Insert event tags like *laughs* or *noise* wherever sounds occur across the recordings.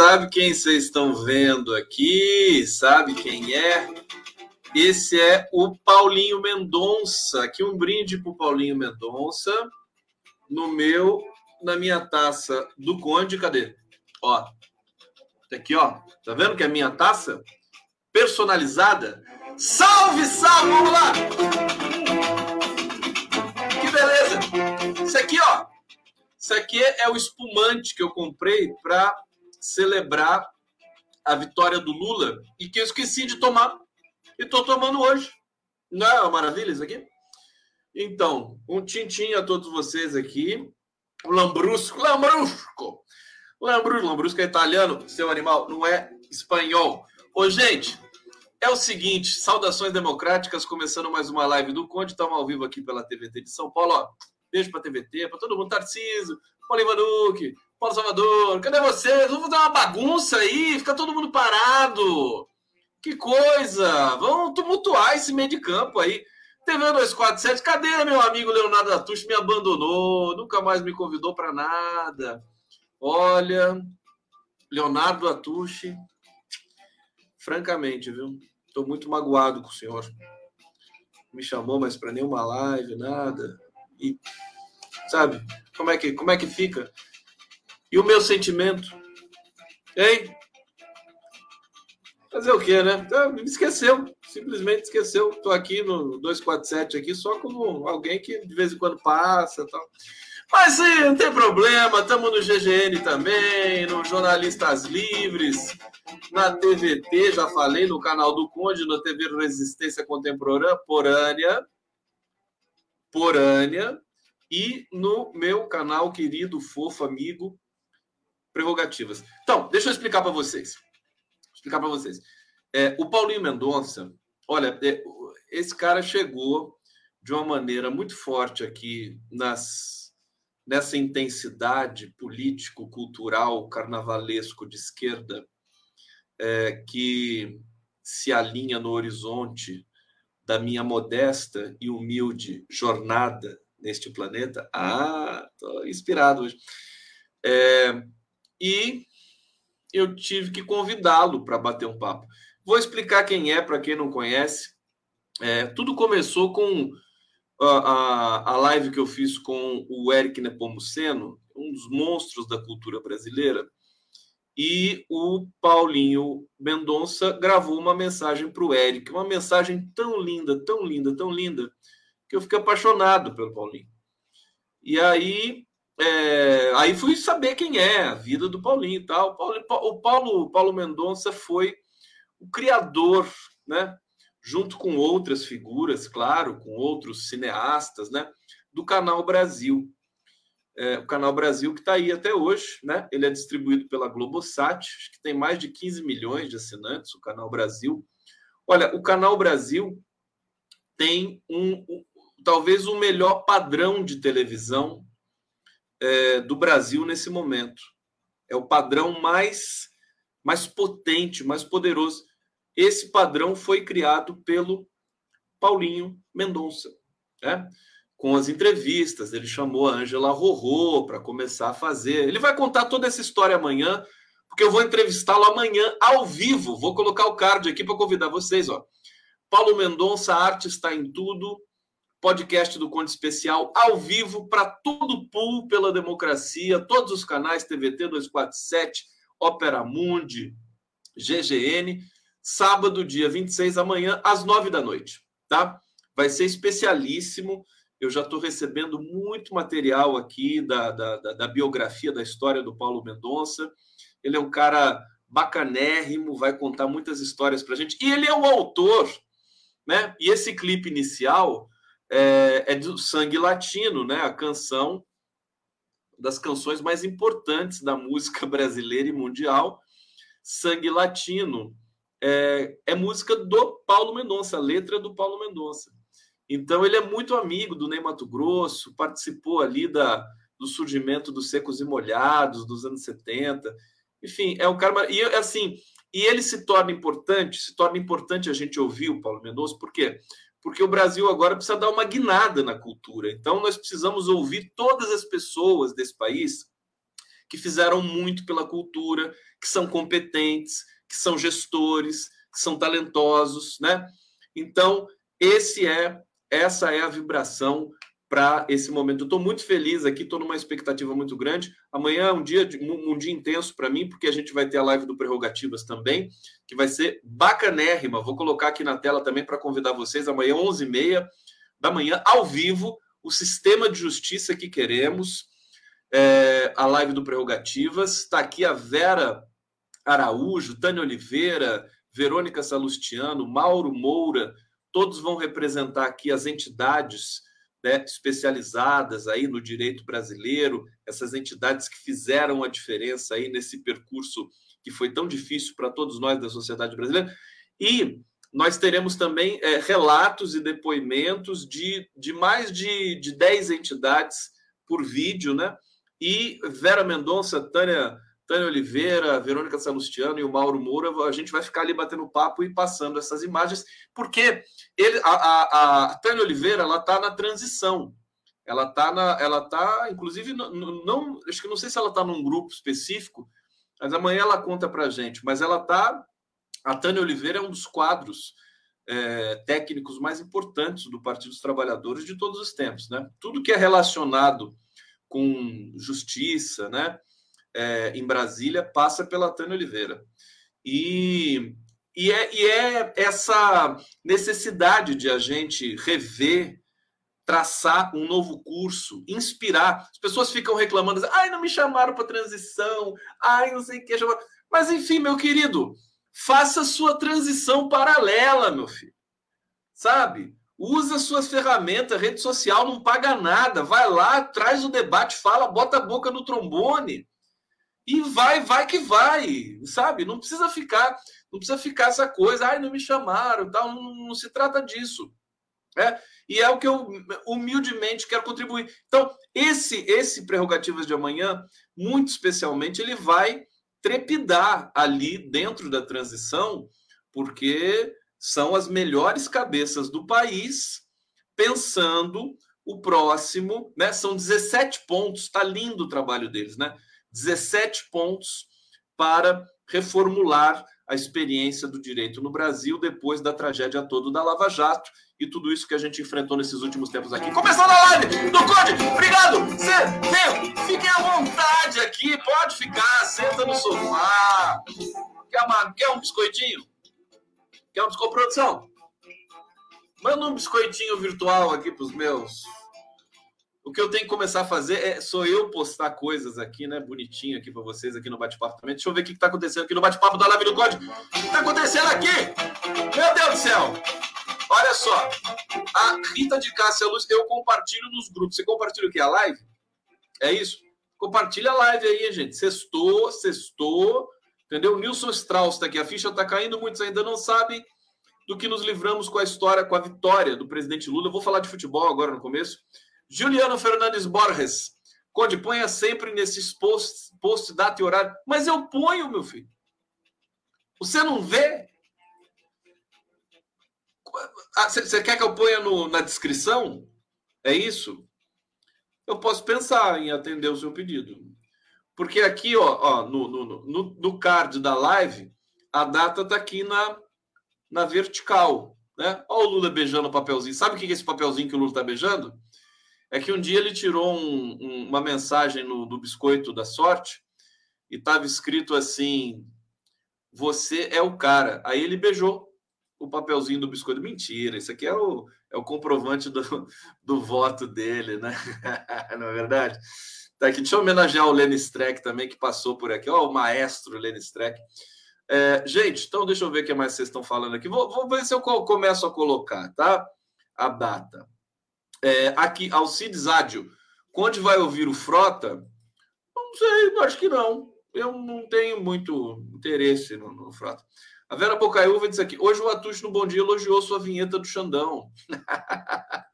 sabe quem vocês estão vendo aqui? Sabe quem é? Esse é o Paulinho Mendonça. Aqui um brinde pro Paulinho Mendonça no meu, na minha taça do Conde. Cadê? Ó, tá aqui, ó. Tá vendo que é a minha taça personalizada? Salve, salve! Vamos lá! Que beleza! Isso aqui, ó. Isso aqui é o espumante que eu comprei para celebrar a vitória do Lula e que eu esqueci de tomar. E tô tomando hoje. Não é uma maravilha isso aqui? Então, um tintim a todos vocês aqui. Lambrusco, Lambrusco. Lambrusco, Lambrusco é italiano, seu animal, não é espanhol. Ô, gente, é o seguinte, saudações democráticas, começando mais uma live do Conde, estamos ao vivo aqui pela TVT de São Paulo, ó. Beijo para TVT, para todo mundo, Tarciso, Paulo Ivanucci, Paulo Salvador, cadê vocês? Vamos fazer uma bagunça aí, fica todo mundo parado. Que coisa! Vamos tumultuar esse meio de campo aí. TV 247, cadê meu amigo Leonardo Atush? Me abandonou, nunca mais me convidou para nada. Olha, Leonardo Atush, francamente, viu? Estou muito magoado com o senhor. Me chamou, mas para nenhuma live, nada. E sabe? Como é que como é que fica? E o meu sentimento? Hein? Fazer o quê, né? Me esqueceu, simplesmente esqueceu. Estou aqui no 247 aqui só como alguém que de vez em quando passa, tal. Mas sim, não tem problema, estamos no GGN também, no Jornalistas Livres, na TVT, já falei, no canal do Conde, na TV Resistência Contemporânea, Porânea, e no meu canal querido, fofo, amigo, Prerrogativas. Então, deixa eu explicar para vocês. Explicar para vocês. É, o Paulinho Mendonça, olha, é, esse cara chegou de uma maneira muito forte aqui nas, nessa intensidade político-cultural, carnavalesco de esquerda, é, que se alinha no horizonte da minha modesta e humilde jornada neste planeta. Ah, estou inspirado hoje. É, e eu tive que convidá-lo para bater um papo. Vou explicar quem é, para quem não conhece. É, tudo começou com a, a, a, live que eu fiz com o Eric Nepomuceno, um dos monstros da cultura brasileira, e o Paulinho Mendonça gravou uma mensagem para o Eric, uma mensagem tão linda, tão linda, tão linda, que eu fiquei apaixonado pelo Paulinho. E aí, é, aí fui saber quem é a vida do Paulinho e tal. O Paulo, o Paulo, Paulo Mendonça foi o criador, né? Junto com outras figuras, claro, com outros cineastas, né? Do Canal Brasil. É, o Canal Brasil que está aí até hoje, né? Ele é distribuído pela Globosat, acho que tem mais de 15 milhões de assinantes, o Canal Brasil. Olha, o Canal Brasil tem um, um talvez o melhor padrão de televisão é, do Brasil nesse momento. É o padrão mais, mais potente, mais poderoso. Esse padrão foi criado pelo Paulinho Mendonça, né? com as entrevistas. Ele chamou a Angela Rorô para começar a fazer. Ele vai contar toda essa história amanhã, porque eu vou entrevistá-lo amanhã ao vivo. Vou colocar o card aqui para convidar vocês. Ó. Paulo Mendonça, arte está em tudo podcast do Conde Especial ao vivo para todo o pool pela democracia, todos os canais TVT 247, Opera Mundi, GGN, sábado, dia 26, amanhã, às 9 da noite, tá? Vai ser especialíssimo. eu já estou recebendo muito material aqui da, da, da, da, biografia, da história do Paulo Mendonça. Ele é um cara bacanérrimo, vai contar muitas histórias para gente. E ele é o autor, né? E esse clipe inicial é, é do Sangue Latino, né? A canção das canções mais importantes da música *laughs* brasileira e mundial, Sangue Latino. É, é música do Paulo Mendonça, a letra do Paulo Mendonça. Então, ele é muito amigo do Ney Mato Grosso, participou ali da, do surgimento dos Secos e Molhados dos anos 70. Enfim, é um cara. E assim, e ele se torna importante, se torna importante a gente ouvir o Paulo Mendonça, por quê? Porque o Brasil agora precisa dar uma guinada na cultura. Então, nós precisamos ouvir todas as pessoas desse país que fizeram muito pela cultura, que são competentes, que são gestores, que são talentosos, né? Então, esse é essa é a vibração para esse momento. Eu estou muito feliz aqui, estou numa expectativa muito grande. Amanhã é um dia, um, um dia intenso para mim, porque a gente vai ter a live do Prerrogativas também, que vai ser bacanérrima. Vou colocar aqui na tela também para convidar vocês. Amanhã, 11h30 da manhã, ao vivo, o sistema de justiça que queremos. É, a live do Prerrogativas. Está aqui a Vera Araújo, Tânia Oliveira, Verônica Salustiano, Mauro Moura, todos vão representar aqui as entidades né, especializadas aí no direito brasileiro, essas entidades que fizeram a diferença aí nesse percurso que foi tão difícil para todos nós da sociedade brasileira. E nós teremos também é, relatos e depoimentos de, de mais de, de 10 entidades por vídeo, né? E Vera Mendonça, Tânia Tânia Oliveira, Verônica Salustiano e o Mauro Moura, a gente vai ficar ali batendo papo e passando essas imagens, porque ele, a, a, a Tânia Oliveira, ela está na transição. Ela está na, ela tá, inclusive, não, não, acho que não sei se ela está num grupo específico, mas amanhã ela conta para a gente. Mas ela está, a Tânia Oliveira é um dos quadros é, técnicos mais importantes do Partido dos Trabalhadores de todos os tempos, né? Tudo que é relacionado com justiça, né? É, em Brasília passa pela Tânia Oliveira. E, e, é, e é essa necessidade de a gente rever, traçar um novo curso, inspirar. As pessoas ficam reclamando, ai, não me chamaram para transição, ai, não sei o que. Mas, enfim, meu querido, faça sua transição paralela, meu filho. Sabe? Usa suas ferramentas, rede social não paga nada. Vai lá, traz o debate, fala, bota a boca no trombone e vai, vai que vai, sabe? Não precisa ficar, não precisa ficar essa coisa, ai, não me chamaram, tal, não, não se trata disso. É, e é o que eu humildemente quero contribuir. Então, esse esse prerrogativas de amanhã, muito especialmente, ele vai trepidar ali dentro da transição, porque são as melhores cabeças do país pensando o próximo, né? São 17 pontos, tá lindo o trabalho deles, né? 17 pontos para reformular a experiência do direito no Brasil depois da tragédia toda da Lava Jato e tudo isso que a gente enfrentou nesses últimos tempos aqui. Começando a live do Conde, obrigado! Cê, meu, fiquem à vontade aqui, pode ficar, senta no sofá. Quer, uma, quer um biscoitinho? Quer um biscoito, produção? Manda um biscoitinho virtual aqui para os meus o que eu tenho que começar a fazer é sou eu postar coisas aqui, né? Bonitinho aqui para vocês aqui no bate-papo também. Deixa eu ver o que está acontecendo aqui no bate-papo da Live do Código. O que está acontecendo aqui? Meu Deus do céu! Olha só. A Rita de Cássia Luz, eu compartilho nos grupos. Você compartilha o que? A live? É isso? Compartilha a live aí, gente. Sextou, sextou. Entendeu? Nilson Strauss está aqui. A ficha está caindo, muitos ainda não sabem do que nos livramos com a história, com a vitória do presidente Lula. Eu vou falar de futebol agora no começo. Juliano Fernandes Borges. Conde, ponha sempre nesses posts, post, data e horário. Mas eu ponho, meu filho. Você não vê? Você ah, quer que eu ponha no, na descrição? É isso? Eu posso pensar em atender o seu pedido. Porque aqui, ó, ó no, no, no, no card da live, a data está aqui na, na vertical. Né? Olha o Lula beijando o papelzinho. Sabe o que é esse papelzinho que o Lula está beijando? É que um dia ele tirou um, um, uma mensagem no, do biscoito da sorte e estava escrito assim: Você é o cara. Aí ele beijou o papelzinho do biscoito. Mentira, isso aqui é o, é o comprovante do, do voto dele, né? *laughs* Não é verdade? Tá aqui, deixa eu homenagear o Lenny Streck também, que passou por aqui. Ó, o maestro Lenny Streck. É, gente, então deixa eu ver o que mais vocês estão falando aqui. Vou, vou ver se eu começo a colocar, tá? A data. É, aqui, Alcides Ádio. Quando vai ouvir o Frota? Não sei, acho que não. Eu não tenho muito interesse no, no Frota. A Vera Bocaiúva diz aqui: hoje o Atush no Bom Dia elogiou sua vinheta do Xandão. *laughs*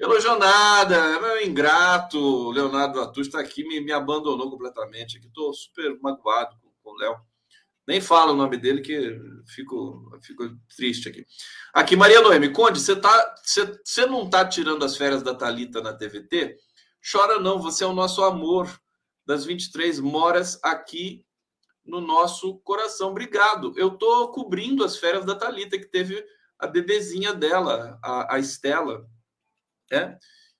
Elogiou nada, é meu ingrato. Leonardo Atush está aqui, me, me abandonou completamente. Aqui estou super magoado com, com o Léo. Nem falo o nome dele, que fico, fico triste aqui. Aqui, Maria Noemi, Conde, você tá, você, você não está tirando as férias da Talita na TVT? Chora não, você é o nosso amor das 23 moras aqui no nosso coração. Obrigado. Eu estou cobrindo as férias da Talita que teve a bebezinha dela, a, a Estela. É?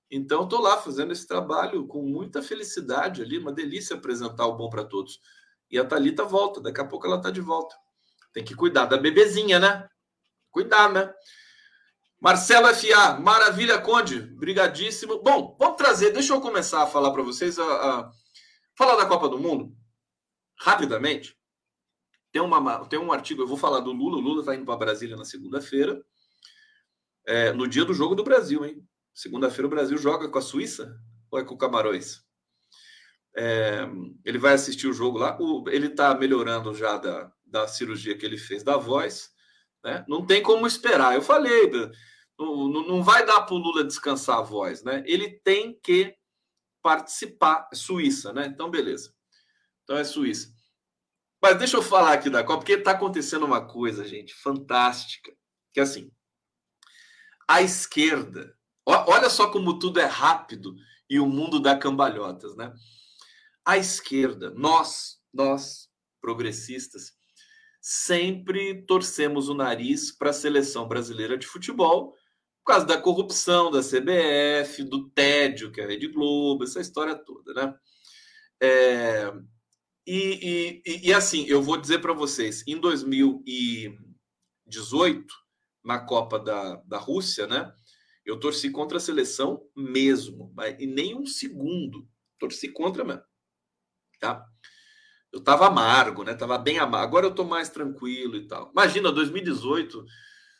Então, estou lá fazendo esse trabalho com muita felicidade ali, uma delícia apresentar o Bom para Todos. E a Talita volta, daqui a pouco ela está de volta. Tem que cuidar da bebezinha, né? Cuidar, né? Marcelo F.A., maravilha, Conde, brigadíssimo. Bom, vamos trazer, deixa eu começar a falar para vocês, a, a, falar da Copa do Mundo rapidamente, tem, uma, tem um artigo, eu vou falar do Lula. O Lula está indo para Brasília na segunda-feira, é, no dia do jogo do Brasil, hein? Segunda-feira o Brasil joga com a Suíça ou é com o Camarões? É, ele vai assistir o jogo lá. O, ele está melhorando já da, da cirurgia que ele fez da voz. Né? Não tem como esperar. Eu falei, não, não vai dar para o Lula descansar a voz. Né? Ele tem que participar. Suíça, né? Então, beleza. Então é Suíça. Mas deixa eu falar aqui da Copa, porque está acontecendo uma coisa, gente, fantástica. Que é assim, a esquerda, olha só como tudo é rápido e o mundo dá cambalhotas, né? A esquerda, nós, nós, progressistas, sempre torcemos o nariz para a seleção brasileira de futebol por causa da corrupção da CBF, do tédio que é a Rede Globo, essa história toda, né? É, e, e, e assim, eu vou dizer para vocês, em 2018, na Copa da, da Rússia, né? Eu torci contra a seleção mesmo, e nem um segundo. Torci contra mesmo. Tá? Eu tava amargo, né? Tava bem amargo. Agora eu tô mais tranquilo e tal. Imagina, 2018,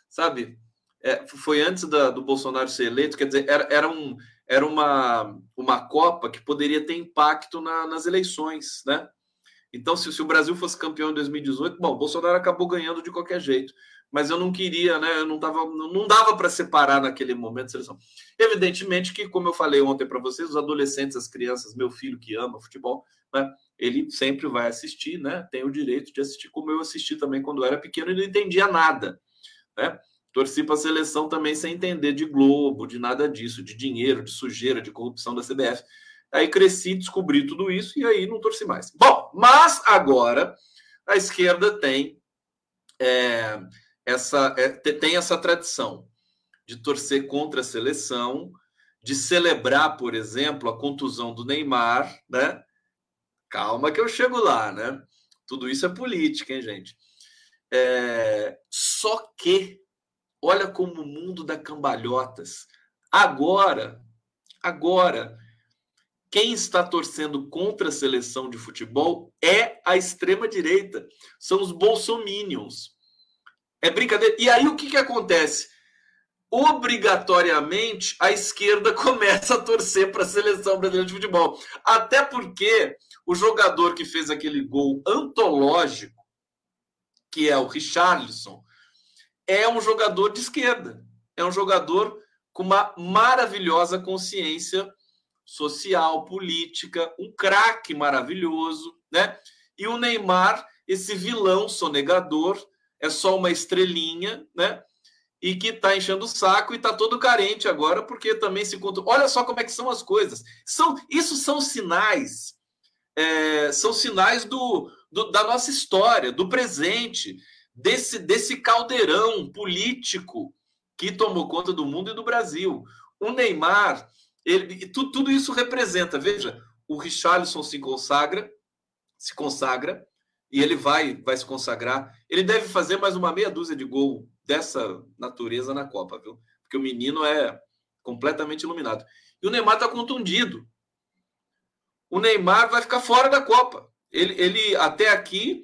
sabe? É, foi antes da, do Bolsonaro ser eleito, quer dizer, era, era, um, era uma, uma Copa que poderia ter impacto na, nas eleições, né? Então, se, se, o Brasil fosse campeão em 2018, bom, Bolsonaro acabou ganhando de qualquer jeito. Mas eu não queria, né? Eu não, tava, não, dava para separar naquele momento seleção. Evidentemente que, como eu falei ontem para vocês, os adolescentes, as crianças, meu filho que ama futebol, né? Ele sempre vai assistir, né? Tem o direito de assistir, como eu assisti também quando eu era pequeno e não entendia nada, né? Torci para a seleção também sem entender de Globo, de nada disso, de dinheiro, de sujeira, de corrupção da CBF. Aí cresci, descobri tudo isso e aí não torci mais. Bom, mas agora a esquerda tem é, essa é, tem essa tradição de torcer contra a seleção, de celebrar, por exemplo, a contusão do Neymar, né? Calma que eu chego lá, né? Tudo isso é política, hein, gente? É, só que, olha como o mundo dá cambalhotas. Agora, agora, quem está torcendo contra a seleção de futebol é a extrema-direita, são os bolsominions. É brincadeira. E aí o que, que acontece? Obrigatoriamente a esquerda *laughs* começa a torcer para a seleção brasileira de futebol. Até porque o jogador que fez aquele gol antológico, que é o Richarlison, é um jogador de esquerda. É um jogador com uma maravilhosa consciência social, política, um craque maravilhoso, né? E o Neymar, esse vilão sonegador, é só uma estrelinha, né? E que tá enchendo o saco e tá todo carente agora, porque também se conta. Olha só como é que são as coisas. São, isso são sinais, é, são sinais do, do, da nossa história, do presente, desse, desse caldeirão político que tomou conta do mundo e do Brasil. O Neymar ele, tudo isso representa, veja, o Richarlison se consagra, se consagra, e ele vai, vai se consagrar. Ele deve fazer mais uma meia dúzia de gol dessa natureza na Copa, viu? porque o menino é completamente iluminado. E o Neymar está contundido. O Neymar vai ficar fora da Copa. Ele, ele até aqui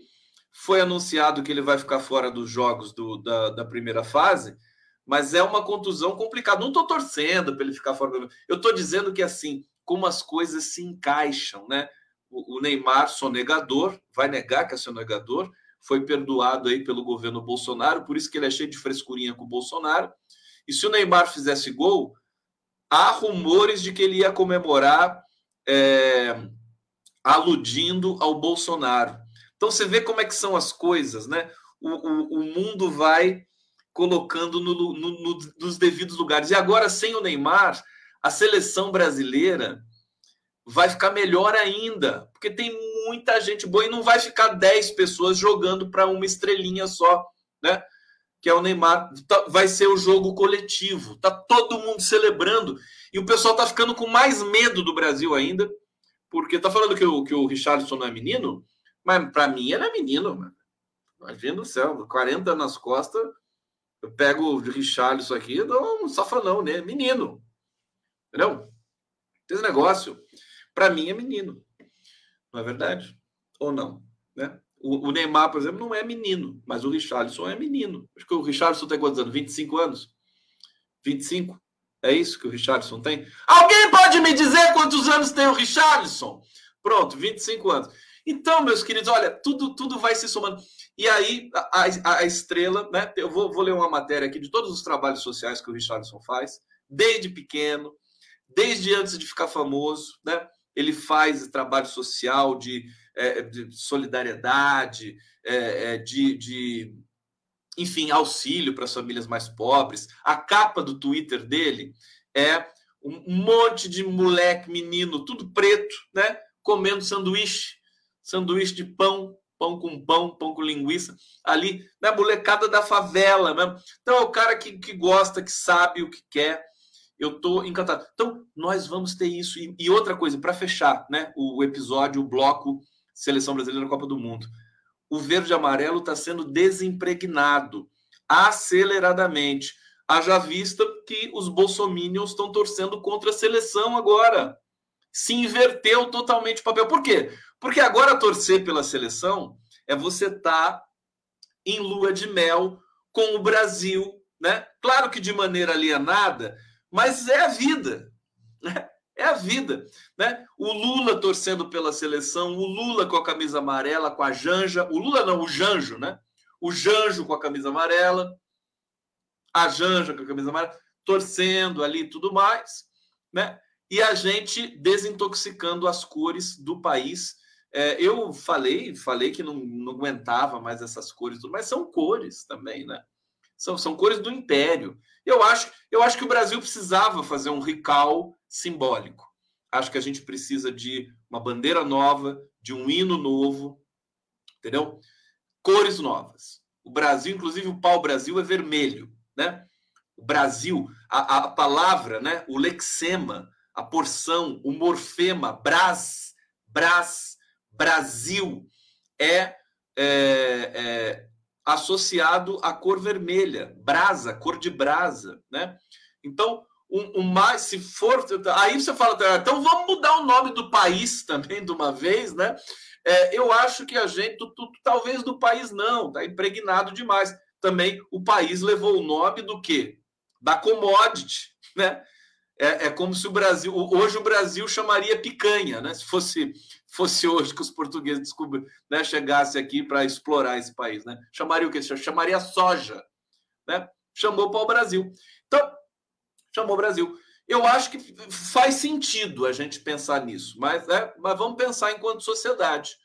foi anunciado que ele vai ficar fora dos jogos do, da, da primeira fase, mas é uma contusão complicada. Não estou torcendo para ele ficar fora. Eu estou dizendo que assim, como as coisas se encaixam, né? O, Neymar, sonegador, vai negar que é sonegador, foi perdoado aí pelo governo Bolsonaro, por isso que ele é cheio de frescurinha com o Bolsonaro. E se o Neymar fizesse gol, há rumores de que ele ia comemorar é, aludindo ao Bolsonaro. Então você vê como é que são as coisas, né? O, o, o mundo vai colocando no, no, no, nos devidos lugares. E agora, sem o Neymar, a seleção brasileira vai ficar melhor ainda, porque tem muita gente boa e não vai ficar 10 pessoas jogando para uma estrelinha só, né? Que é o Neymar. Tá, vai ser o jogo coletivo. Tá todo mundo celebrando e o pessoal tá ficando com mais medo do Brasil ainda, porque tá falando que o, que o Richardson não é menino, mas para mim ele é menino, mano. Imagina o céu, 40 nas costas, eu pego o Richarlison aqui, dou um safanão, né? Menino. Entendeu? Esse negócio, para mim, é menino. Não é verdade? Ou não? Né? O, o, Neymar, por exemplo, não é menino, mas o Richarlison é menino. Acho que o Richarlison tem quantos anos? 25 anos? 25? É isso que o Richarlison tem? Alguém pode me dizer quantos anos tem o Richarlison? Pronto, 25 anos. Então, meus queridos, olha, tudo, tudo vai se somando. E aí, a, a, a estrela, né? Eu vou, vou ler uma matéria aqui de todos os trabalhos sociais que o Richardson faz, desde pequeno, desde antes de ficar famoso, né? Ele faz trabalho social de, é, de solidariedade, é, é de, de, enfim, auxílio para as famílias mais pobres. A capa do Twitter dele é um monte de moleque, menino, tudo preto, né? Comendo sanduíche, sanduíche de pão, pão com pão, pão com linguiça, ali na molecada da favela mesmo. Então é o cara que, que gosta, que sabe o que quer. Eu tô encantado. Então, nós vamos ter isso. E, e outra coisa, para fechar né, o, o episódio, o bloco Seleção Brasileira Copa do Mundo. O verde e amarelo está sendo desimpregnado aceleradamente. Haja vista que os bolsominions estão torcendo contra a seleção agora. Se inverteu totalmente o papel. Por quê? Porque agora torcer pela seleção é você estar tá em lua de mel com o Brasil, né? Claro que de maneira alienada, mas é a vida, né? É a vida, né? O Lula torcendo pela seleção, o Lula com a camisa amarela, com a Janja, o Lula não, o Janjo, né? O Janjo com a camisa amarela, a Janja com a camisa amarela, torcendo ali tudo mais, né? E a gente desintoxicando as cores do país é, eu falei, falei que não, não aguentava mais essas cores, mas são cores também, né? São, são cores do império. Eu acho, eu acho que o Brasil precisava fazer um recall simbólico. Acho que a gente precisa de uma bandeira nova, de um hino novo, entendeu? Cores novas. O Brasil, inclusive o pau-brasil é vermelho, né? O Brasil, a, a palavra, né? O lexema, a porção, o morfema, bras, bras, Brasil é, é, é associado à cor vermelha, brasa, cor de brasa, né? Então, o, um, mais, se for, aí você fala, então vamos mudar o nome do país *laughs* também de uma vez, né? É, eu acho que a gente, tu, tu, talvez do país não, tá impregnado demais. Também o país levou o nome do quê? Da commodity, né? É, é, como se o Brasil. Hoje o Brasil chamaria picanha, né? Se fosse, fosse hoje que os portugueses descobriram, né? chegassem aqui para explorar esse país, né? Chamaria o quê? Chamaria soja, né? Chamou para o Brasil. Então, chamou o Brasil. Eu acho que faz sentido a gente pensar nisso, mas, né? mas vamos pensar enquanto sociedade.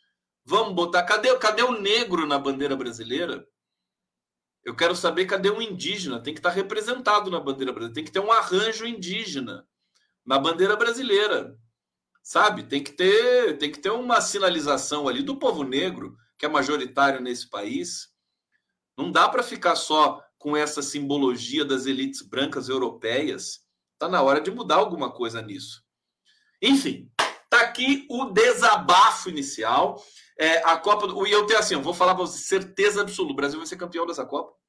Vamos botar. Cadê, cadê o negro na bandeira brasileira? Eu quero saber cadê o indígena. Tem que estar representado na bandeira brasileira. Tem que ter um arranjo indígena na bandeira brasileira. Sabe? Tem que ter, tem que ter uma sinalização ali do povo negro, que é majoritário nesse país. Não dá para ficar só com essa simbologia das elites brancas europeias. Está na hora de mudar alguma coisa nisso. Enfim, tá aqui o desabafo inicial. É, a Copa. E eu tenho assim, eu vou falar para você, certeza absoluta, o Brasil vai ser campeão dessa Copa.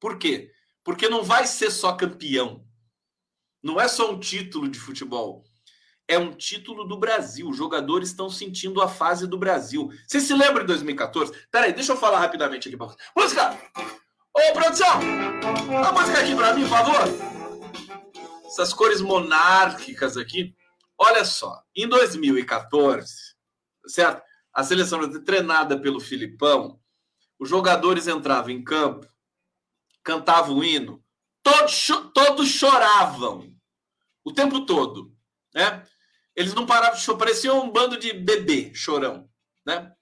Por quê? Porque não vai ser só campeão. Não é só um título de futebol. É um título do Brasil. Os jogadores estão sentindo a fase do Brasil. Você se lembra de 2014? Peraí, deixa eu falar rapidamente aqui para você. Música! Ô, produção! A música aqui para mim, por favor. Essas cores monárquicas aqui. Olha só, em 2014, certo? A seleção treinada pelo Filipão, os jogadores entravam em campo, cantavam o hino, todos, todos choravam o tempo todo, né? Eles não paravam de chorar, parecia um bando de bebê chorão, né?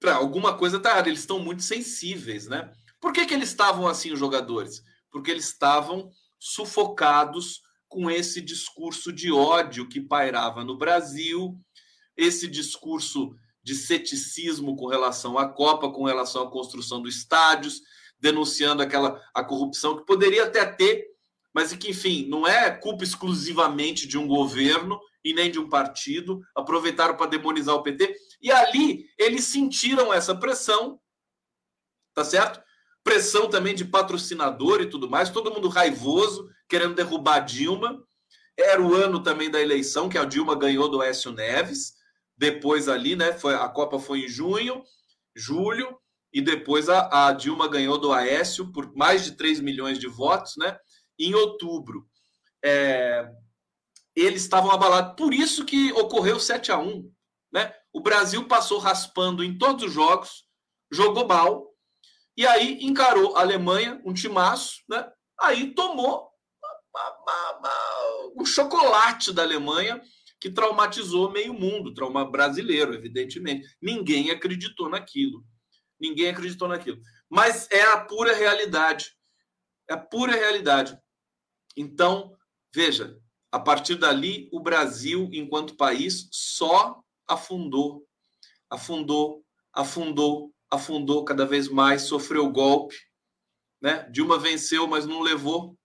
Para alguma coisa tá errada, eles estão muito sensíveis, né? Por que, que eles estavam assim, os jogadores? Porque eles estavam sufocados com esse discurso de ódio que pairava no Brasil, esse discurso de ceticismo com relação à Copa, com relação à construção dos estádios, denunciando aquela a corrupção que poderia até ter, mas que, enfim, não é culpa exclusivamente de um governo e nem de um partido. Aproveitaram para demonizar o PT. E ali eles sentiram essa pressão, tá certo? Pressão também de patrocinador e tudo mais, todo mundo raivoso, querendo derrubar Dilma. Era o ano também da eleição que a Dilma ganhou do Écio Neves. Depois ali, né? Foi, a Copa foi em junho, julho, e depois a, a Dilma ganhou do Aécio por mais de 3 milhões de votos, né? Em outubro. É, eles estavam abalados. Por isso que ocorreu 7 a 1 né? O Brasil passou raspando em todos os jogos, jogou mal, e aí encarou a Alemanha, um timaço, né? Aí tomou o chocolate da Alemanha que traumatizou meio mundo, trauma brasileiro, evidentemente. Ninguém acreditou naquilo. Ninguém acreditou naquilo. Mas é a pura realidade. É a pura realidade. Então, veja, a partir dali, o Brasil, enquanto país, só afundou, afundou, afundou, afundou cada vez mais, sofreu golpe. Né? Dilma venceu, mas não levou.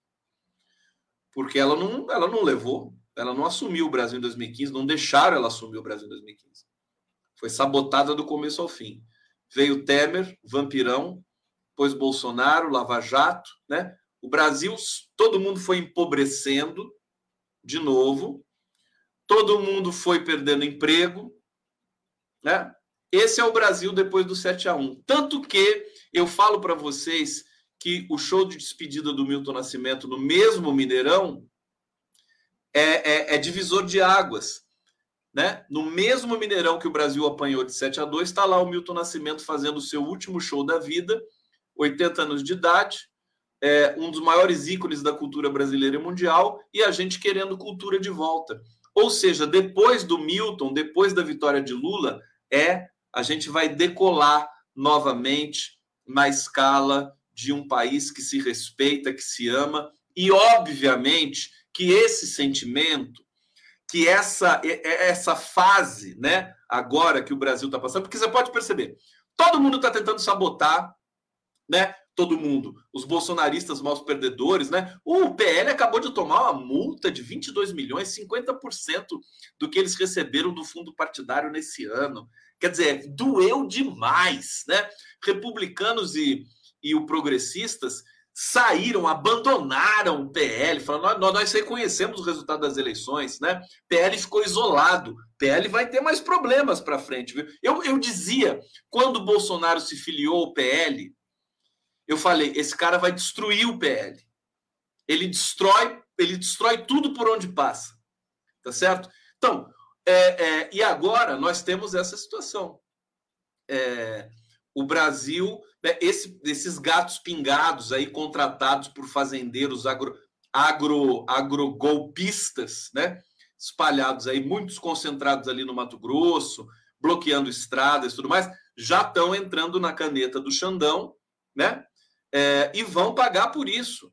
Porque ela não, ela não levou. Ela não assumiu o Brasil em 2015, não deixaram ela assumir o Brasil em 2015. Foi sabotada do começo ao fim. Veio Temer, vampirão, depois Bolsonaro, Lava Jato, né? O Brasil, todo mundo foi empobrecendo de novo, todo mundo foi perdendo emprego, né? Esse é o Brasil depois do 7 a 1. Tanto que eu falo para vocês que o show de despedida do Milton Nascimento no mesmo Mineirão é, é, é divisor de águas. Né? No mesmo Mineirão que o Brasil apanhou de 7 a 2, está lá o Milton Nascimento fazendo o seu último show da vida, 80 anos de idade, é, um dos maiores ícones da cultura brasileira e mundial, e a gente querendo cultura de volta. Ou seja, depois do Milton, depois da vitória de Lula, é a gente vai decolar novamente na escala de um país que se respeita, que se ama, e obviamente que esse sentimento, que essa essa fase, né, agora que o Brasil está passando, porque você pode perceber, todo mundo está tentando sabotar, né? Todo mundo, os bolsonaristas maus perdedores, né? O PL acabou de tomar uma multa de 22 milhões, 50% do que eles receberam do fundo partidário nesse ano. Quer dizer, doeu demais, né? Republicanos e, e o progressistas saíram, abandonaram o PL, falando nós, nós reconhecemos o resultado das eleições, né? PL ficou isolado, PL vai ter mais problemas para frente. Viu? Eu, eu dizia, quando o Bolsonaro se filiou ao PL, eu falei, esse cara vai destruir o PL. Ele destrói, ele destrói tudo por onde passa, tá certo? Então, é, é, e agora nós temos essa situação. É, o Brasil, né, esse, esses gatos pingados aí contratados por fazendeiros agro, agro, agrogolpistas, né, espalhados aí, muitos concentrados ali no Mato Grosso, bloqueando estradas e tudo mais, já estão entrando na caneta do Xandão, né? É, e vão pagar por isso.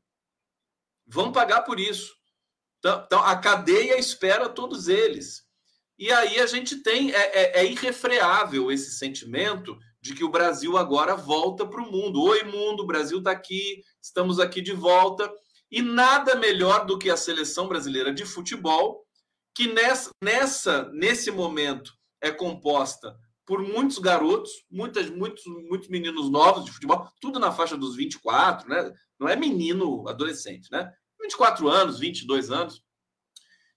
Vão pagar por isso. Então, então, a cadeia espera todos eles. E aí a gente tem, é, é, é irrefreável esse sentimento de que o Brasil agora volta para o mundo. Oi, mundo, o Brasil está aqui, estamos aqui de volta. E nada melhor do que a seleção brasileira de futebol, que nessa, nessa nesse momento é composta por muitos garotos, muitas, muitos, muitos meninos novos de futebol, tudo na faixa dos 24, né? Não é menino adolescente, né? 24 anos, 22 anos,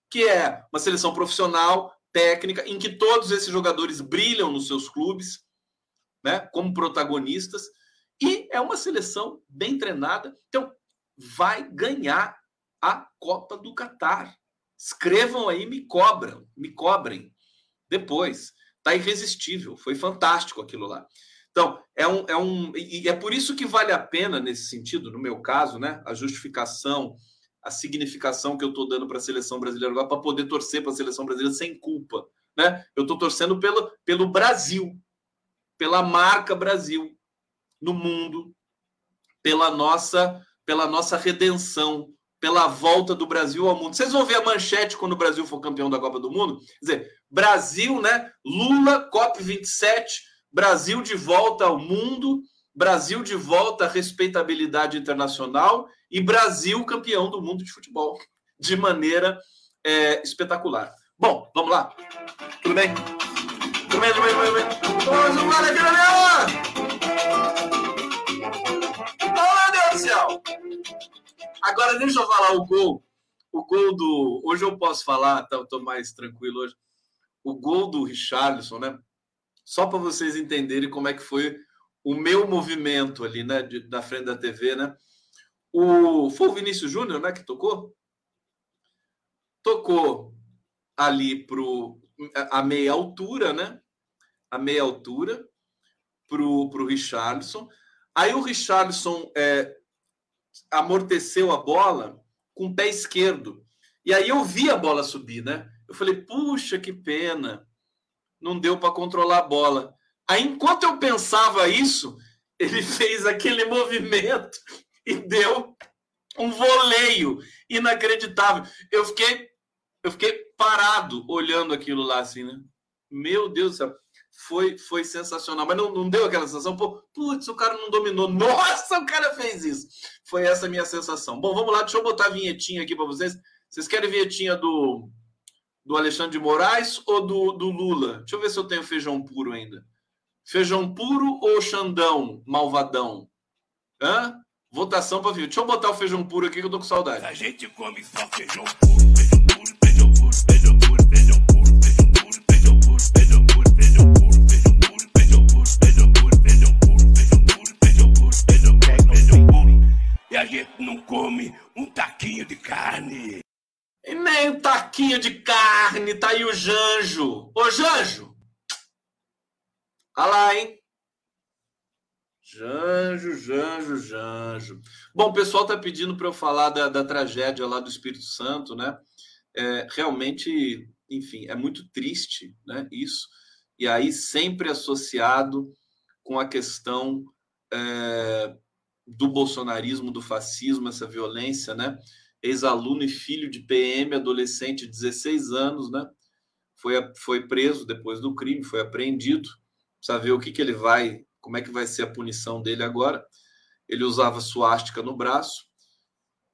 que é uma seleção profissional, técnica, em que todos esses jogadores brilham nos seus clubes, né? Como protagonistas, e é uma seleção bem treinada. Então, vai ganhar a Copa do Catar. Escrevam aí, me cobram, me cobrem depois. Tá irresistível, foi fantástico aquilo lá. Então, é um, é um. E é por isso que vale a pena, nesse sentido, no meu caso, né? A justificação, a significação que eu estou dando para a seleção brasileira agora, para poder torcer para a seleção brasileira sem culpa. Né? Eu estou torcendo pelo, pelo Brasil, pela marca Brasil no mundo, pela nossa, pela nossa redenção, pela volta do Brasil ao mundo. Vocês vão ver a manchete quando o Brasil for campeão da Copa do Mundo? Quer dizer, Brasil, né? Lula, COP27, Brasil de volta ao mundo, Brasil de volta à respeitabilidade internacional e Brasil campeão do mundo de futebol de maneira é, espetacular. Bom, vamos lá. Tudo bem? Vamos lá, aqui, Oh, meu Deus do céu! Agora deixa eu falar o gol. O gol do. Hoje eu posso falar, tá, tô mais tranquilo hoje. O gol do Richarlison, né? Só para vocês entenderem como é que foi o meu movimento ali, né? De, na frente da TV, né? O, foi o Vinícius Júnior, né? Que tocou? Tocou ali pro a meia altura, né? A meia altura pro, pro Richarlison. Aí o Richarlison é, amorteceu a bola com o pé esquerdo. E aí eu vi a bola subir, né? Eu falei, puxa, que pena. Não deu para controlar a bola. Aí, enquanto eu pensava isso, ele *laughs* fez aquele movimento e deu um voleio inacreditável. Eu fiquei, eu fiquei parado olhando aquilo lá, assim, né? Meu Deus do céu foi, foi sensacional. Mas não, não deu aquela sensação, pô, putz, o cara não dominou. *laughs* Nossa, o cara fez isso. Foi essa minha sensação. Bom, vamos lá, deixa eu botar a vinhetinha aqui para vocês. Vocês querem vinhetinha do, do Alexandre de Moraes ou do, do Lula? Deixa eu ver se eu tenho feijão puro ainda. Feijão puro ou Xandão, malvadão? Hã? Votação para vir. Deixa eu botar o feijão puro aqui que eu tô com saudade. A gente come só feijão puro, gente não come um taquinho de carne. E nem um taquinho de carne, tá aí o Janjo. Ô, Janjo! Olha lá, hein? Janjo, Janjo, Janjo. Bom, o pessoal tá pedindo para eu falar da, da, tragédia lá do Espírito Santo, né? É, realmente, enfim, é muito triste, né? Isso. E aí sempre associado com a questão é, do bolsonarismo, do fascismo, essa violência, né? Ex-aluno e filho de PM, adolescente, 16 anos, né? Foi, foi preso depois do crime, foi apreendido. Precisa ver o que, que ele vai, como é que vai ser a punição dele agora. Ele usava suástica no braço.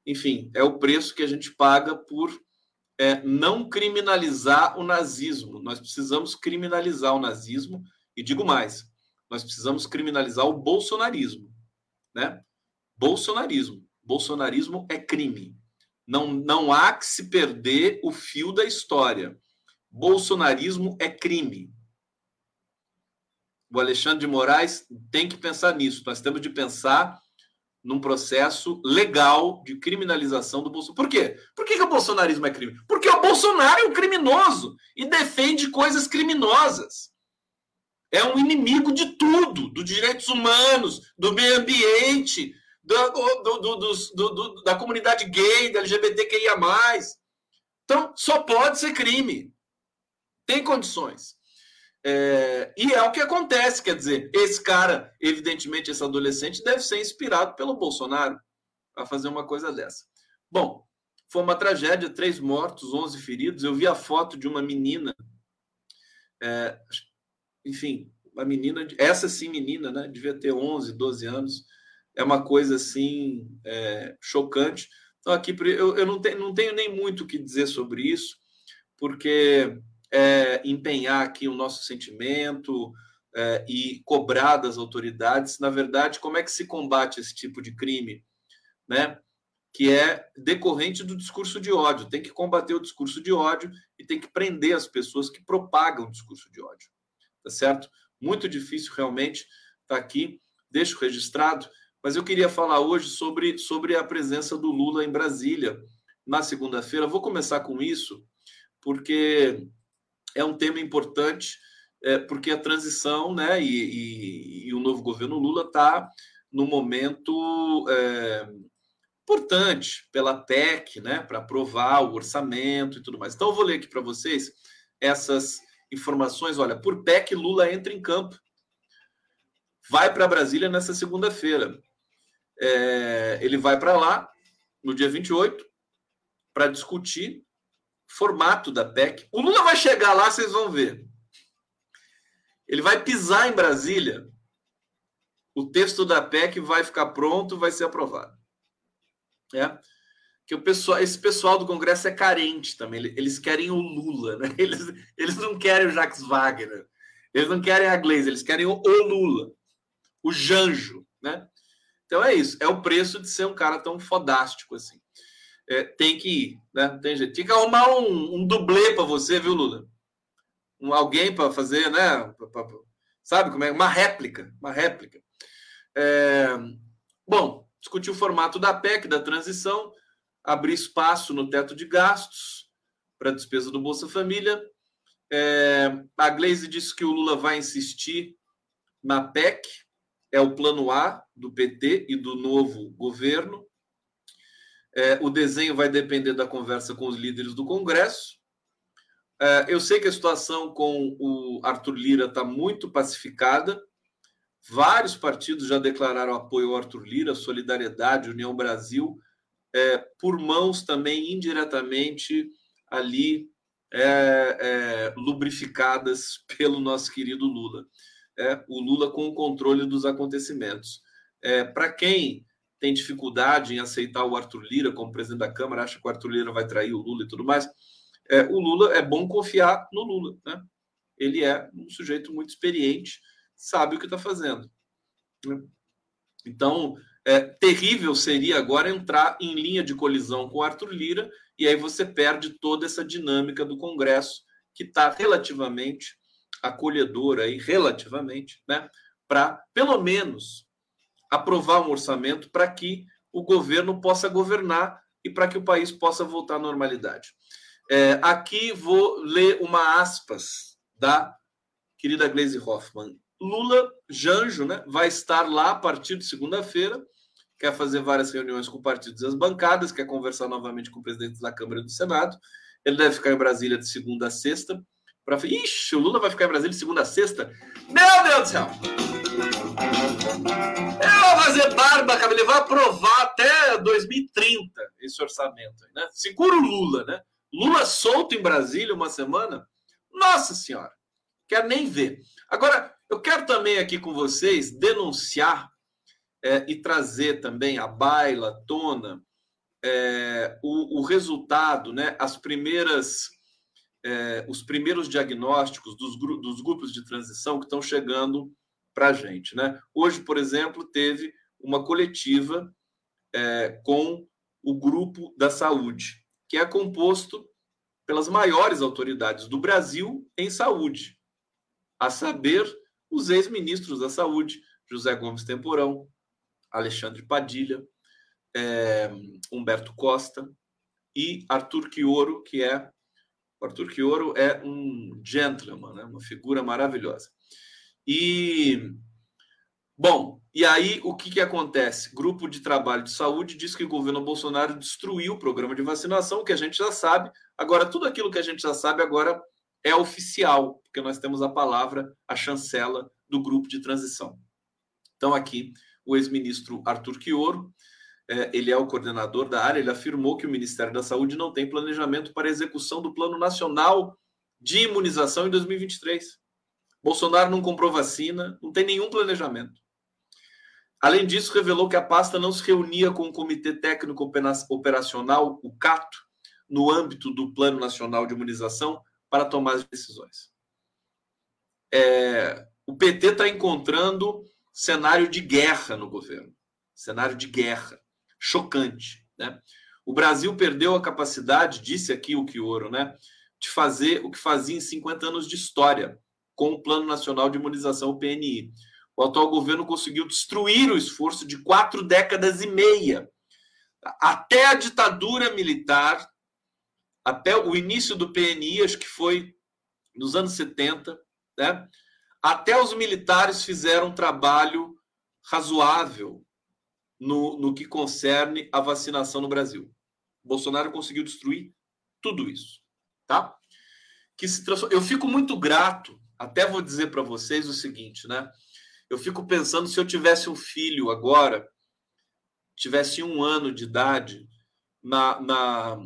Enfim, é o preço que a gente paga por é, não criminalizar o nazismo. Nós precisamos criminalizar o nazismo, e digo mais, nós precisamos criminalizar o bolsonarismo né? Bolsonarismo. Bolsonarismo é crime. Não, não há que se perder o fio da história. Bolsonarismo é crime. O Alexandre de Moraes tem que pensar nisso. Nós temos de pensar num processo legal de criminalização do Bolsonaro. Por quê? Por que, que o bolsonarismo é crime? Porque o Bolsonaro é um criminoso e defende coisas criminosas é um inimigo de tudo, dos direitos humanos, do meio ambiente, do, do, do, da comunidade gay, da LGBTQIA. Então, só pode ser crime. Tem condições. É, e é o que acontece, quer dizer, esse cara, evidentemente, esse adolescente, deve ser inspirado pelo Bolsonaro a fazer uma coisa dessa. Bom, foi uma tragédia, três mortos, onze feridos. Eu vi a foto de uma menina, é, enfim, uma menina, essa sim menina, né? Devia ter 11, 12 anos. É uma coisa assim é, chocante. Então, aqui eu, eu não, tenho, não tenho nem muito o que dizer sobre isso, porque é empenhar aqui o nosso sentimento, é, e cobrar das autoridades, na verdade, como é que se combate esse tipo de crime, né? Que é decorrente do discurso de ódio. Tem que combater o discurso de ódio e tem que prender as pessoas que propagam o discurso de ódio. Tá certo? Muito difícil realmente estar tá aqui. Deixo registrado, mas eu queria falar hoje sobre, sobre a presença do Lula em Brasília na segunda-feira. Vou começar com isso, porque é um tema importante é, porque a transição né, e, e, e o novo governo Lula está no momento é, importante pela PEC, né, para aprovar o orçamento e tudo mais. Então, eu vou ler aqui para vocês essas informações. Olha, por PEC, Lula entra em campo. Vai para Brasília nessa segunda-feira. É, ele vai para lá no dia 28 para discutir formato da PEC. O Lula vai chegar lá, vocês vão ver. Ele vai pisar em Brasília, o texto da PEC vai ficar pronto, vai ser aprovado. É? Que o pessoal, esse pessoal do Congresso é carente também. Eles querem o Lula, né? *laughs* Eles, eles não querem o Jacques Wagner, eles não querem a Gleisi, eles querem o, o Lula, o Janjo, né? Então é isso. É o preço de ser um cara tão fodástico assim. É, tem que ir, né? Tem jeito. Tem que arrumar um, um dublê para você, viu, Lula? um, alguém para fazer, né? Pra, pra, sabe como é? Uma réplica, uma réplica. É, bom, discutir o formato da PEC, da transição, abrir espaço no teto de gastos para despesa do Bolsa Família. É, a Glaze disse que o Lula vai insistir na PEC, é o plano A do PT e do novo governo. É, o desenho vai depender da conversa com os líderes do Congresso. É, eu sei que a situação com o Arthur Lira está muito pacificada. Vários partidos já declararam apoio ao Arthur Lira, Solidariedade, União Brasil, é, por mãos também indiretamente ali é, é, lubrificadas pelo nosso querido Lula. É, o Lula com o controle dos acontecimentos. É, Para quem tem dificuldade em aceitar o Arthur Lira como presidente da Câmara, acha que o Arthur Lira vai trair o Lula e tudo mais, é, o Lula é bom confiar no Lula, né? Ele é um sujeito muito experiente, sabe o que está fazendo. Né? Então, é, terrível seria agora entrar em linha de colisão com Arthur Lira e aí você perde toda essa dinâmica do Congresso que está relativamente acolhedora aí, relativamente, né? Para pelo menos aprovar um orçamento para que o governo possa governar e para que o país possa voltar à normalidade. É, aqui vou ler uma aspas da querida Gleisi Hoffmann. Lula, Janjo, né, vai estar lá a partir de segunda-feira, quer fazer várias reuniões com partidos e as bancadas, quer conversar novamente com o presidente da Câmara e do Senado. Ele deve ficar em Brasília de segunda a sexta. Pra... Ixi, o Lula vai ficar em Brasília de segunda a sexta? Meu Deus do céu! Eu vou fazer barba, cabelo, ele vai aprovar até 2030 esse orçamento. Né? Segura o Lula, né? Lula solto em Brasília uma semana? Nossa Senhora, quero nem ver. Agora, eu quero também aqui com vocês denunciar é, e trazer também a baila, à tona, é, o, o, resultado, né, as primeiras, é, os primeiros diagnósticos dos, dos grupos de transição que estão chegando para a gente. Né? Hoje, por exemplo, teve uma coletiva é, com o grupo da saúde que é composto pelas maiores autoridades do Brasil em saúde, a saber, os ex-ministros da saúde, José Gomes Temporão, Alexandre Padilha, é, Humberto Costa e Arthur Quioro, que é Arthur Quioro é um gentleman, né? uma figura maravilhosa. E Bom, e aí o que, que acontece? Grupo de Trabalho de Saúde diz que o governo Bolsonaro destruiu o programa de vacinação, que a gente já sabe. Agora, tudo aquilo que a gente já sabe agora é oficial, porque nós temos a palavra, a chancela do grupo de transição. Então, aqui, o ex-ministro Arthur Quioro, é, ele é o coordenador da área, ele afirmou que o Ministério da Saúde não tem planejamento para execução do Plano Nacional de Imunização em 2023. Bolsonaro não comprou vacina, não tem nenhum planejamento. Além disso, revelou que a pasta não se reunia com o Comitê Técnico Operacional, o CATO, no âmbito do Plano Nacional de Imunização, para tomar as decisões. É, o PT está encontrando cenário de guerra no governo. Cenário de guerra. Chocante. Né? O Brasil perdeu a capacidade, disse aqui o Quioro, né, de fazer o que fazia em 50 anos de história com o Plano Nacional de Imunização, o PNI. O atual governo conseguiu destruir o esforço de quatro décadas e meia. Até a ditadura militar, até o início do PNI, acho que foi nos anos 70, né? até os militares fizeram um trabalho razoável no, no que concerne a vacinação no Brasil. Bolsonaro conseguiu destruir tudo isso, tá? Que se transforma... Eu fico muito grato, até vou dizer para vocês o seguinte, né? Eu fico pensando se eu tivesse um filho agora, tivesse um ano de idade, na, na,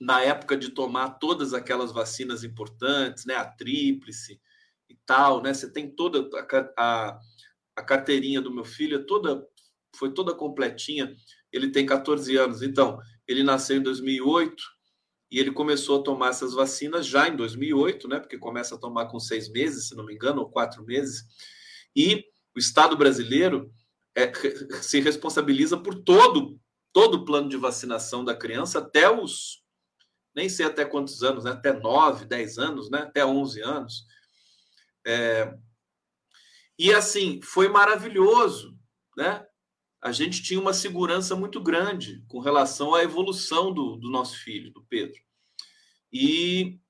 na época de tomar todas aquelas vacinas importantes, né? A tríplice e tal, né? Você tem toda a, a, a carteirinha do meu filho, é toda foi toda completinha. Ele tem 14 anos, então ele nasceu em 2008 e ele começou a tomar essas vacinas já em 2008, né? Porque começa a tomar com seis meses, se não me engano, ou quatro meses. E o Estado brasileiro é, se responsabiliza por todo todo o plano de vacinação da criança até os nem sei até quantos anos, né? Até 9, 10 anos, né? Até 11 anos. É... E assim, foi maravilhoso, né? a gente tinha uma segurança muito grande com relação à evolução do, do nosso filho, do Pedro. E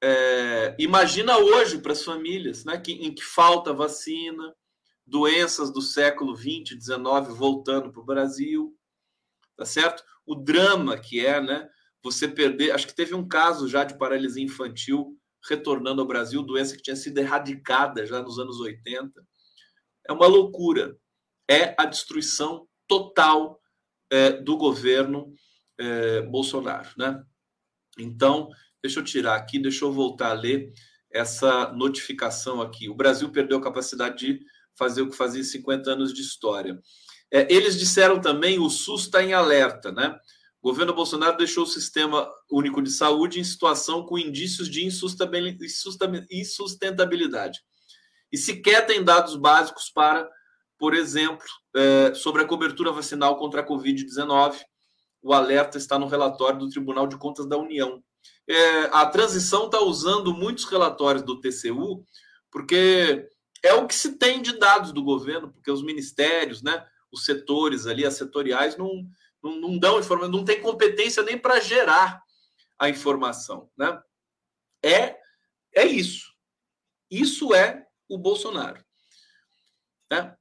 é, imagina hoje para as famílias, né, que, em que falta vacina, doenças do século 20, 19 voltando para o Brasil, tá certo? O drama que é, né? Você perder, acho que teve um caso já de paralisia infantil retornando ao Brasil, doença que tinha sido erradicada já nos anos 80. É uma loucura, é a destruição total é, do governo é, Bolsonaro. Né? Então, deixa eu tirar aqui, deixa eu voltar a ler essa notificação aqui. O Brasil perdeu a capacidade de fazer o que fazia 50 anos de história. É, eles disseram também o SUS está em alerta, né? O governo Bolsonaro deixou o sistema único de saúde em situação com indícios de insustentabilidade. E sequer tem dados básicos para por exemplo, é, sobre a cobertura vacinal contra a Covid-19. O alerta está no relatório do Tribunal de Contas da União. É, a transição está usando muitos relatórios do TCU, porque é o que se tem de dados do governo, porque os ministérios, né, os setores ali, as setoriais, não, não, não dão informação, não tem competência nem para gerar a informação. Né? É, é isso. Isso é o Bolsonaro. Né?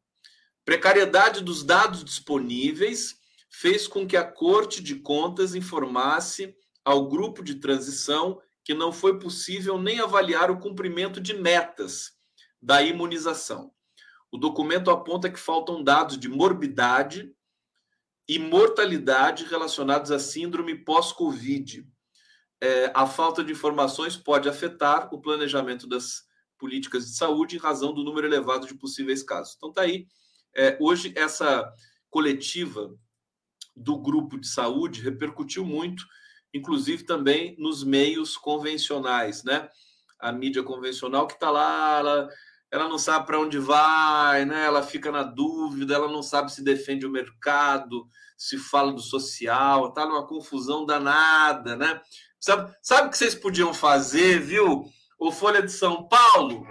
Precariedade dos dados disponíveis fez com que a Corte de Contas informasse ao grupo de transição que não foi possível nem avaliar o cumprimento de metas da imunização. O documento aponta que faltam dados de morbidade e mortalidade relacionados à síndrome pós-Covid. É, a falta de informações pode afetar o planejamento das políticas de saúde em razão do número elevado de possíveis casos. Então, está aí é, hoje, essa coletiva do grupo de saúde repercutiu muito, inclusive também nos meios convencionais, né? A mídia convencional que está lá, ela, ela não sabe para onde vai, né? Ela fica na dúvida, ela não sabe se defende o mercado, se fala do social, tá numa confusão danada, né? Sabe, sabe o que vocês podiam fazer, viu? O Folha de São Paulo,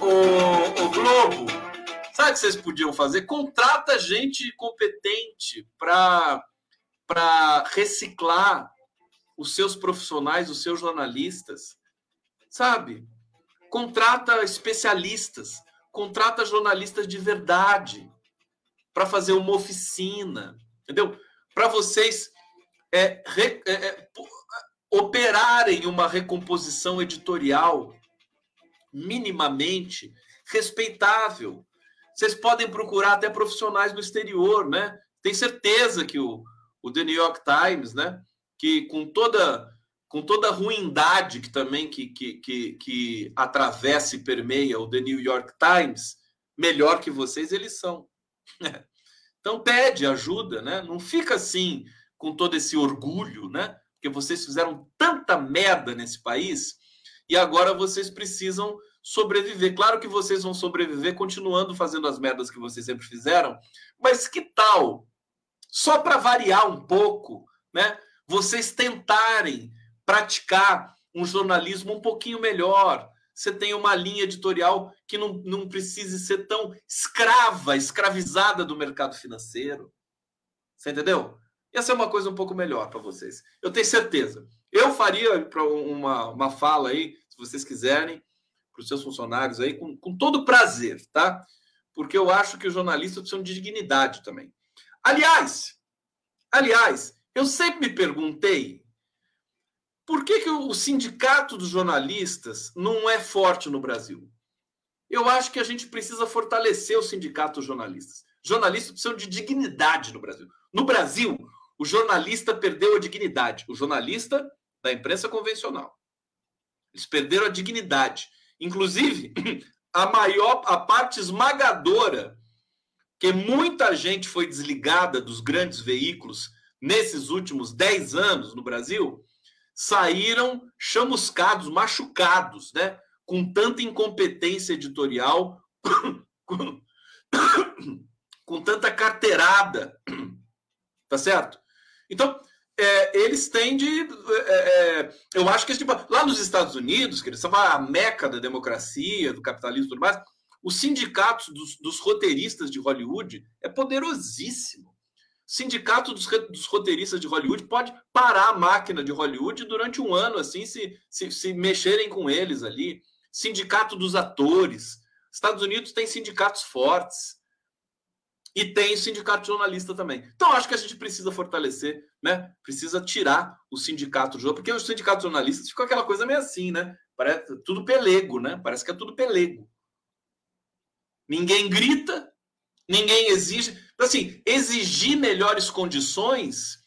o, o Globo, Sabe o que vocês podiam fazer? Contrata gente competente para reciclar os seus profissionais, os seus jornalistas. Sabe? Contrata especialistas, contrata jornalistas de verdade para fazer uma oficina, entendeu? Para vocês é, re, é, é, operarem uma recomposição editorial minimamente respeitável. Vocês podem procurar até profissionais no exterior, né? Tem certeza que o, o The New York Times, né? Que com toda com toda a ruindade que também que, que, que, que atravessa e permeia o The New York Times, melhor que vocês eles são. *laughs* Então pede ajuda, né? Não fica assim com todo esse orgulho, né? Porque vocês fizeram tanta merda nesse país e agora vocês precisam sobreviver. Claro que vocês vão sobreviver continuando fazendo as merdas que vocês sempre fizeram, mas que tal, só para variar um pouco, né? Vocês tentarem praticar um jornalismo um pouquinho melhor. Você tem uma linha editorial que não, não precise ser tão escrava, escravizada do mercado financeiro. Você entendeu? Ia ser uma coisa um pouco melhor para vocês. Eu tenho certeza. Eu faria para uma, uma fala aí, se vocês quiserem, para os seus funcionários aí, com, com todo prazer, tá? Porque eu acho que os jornalistas precisam de dignidade também. Aliás, aliás, eu sempre me perguntei por que, que o sindicato dos jornalistas não é forte no Brasil. Eu acho que a gente precisa fortalecer o sindicato dos jornalistas. Jornalistas precisam de dignidade no Brasil. No Brasil, o jornalista perdeu a dignidade. O jornalista da imprensa convencional. Eles perderam a dignidade. Inclusive, *clears throat* a maior, a parte esmagadora, que muita gente foi desligada dos grandes veículos nesses últimos 10 anos no Brasil, saíram chamuscados, machucados, né? Com tanta incompetência editorial, *coughs* *coughs* com, tanta carteirada, *coughs* tá certo? Então, é, eles têm de. É, é, eu acho que tipo, lá nos Estados Unidos, que eles são a meca da democracia, do capitalismo e tudo mais, os sindicatos dos, dos, roteiristas de Hollywood é poderosíssimo. Sindicato dos, dos, roteiristas de Hollywood pode parar a máquina de Hollywood durante um ano, assim, se, se, se mexerem com eles ali. Sindicato dos atores. Estados Unidos tem sindicatos fortes. E tem sindicato jornalista também. Então, acho que a gente precisa fortalecer, né? Precisa tirar o sindicato jornalista, porque os sindicatos jornalistas ficam aquela coisa meio assim, né? Parece tudo pelego, né? Parece que é tudo pelego. Ninguém grita, ninguém exige. Então, assim, exigir melhores condições,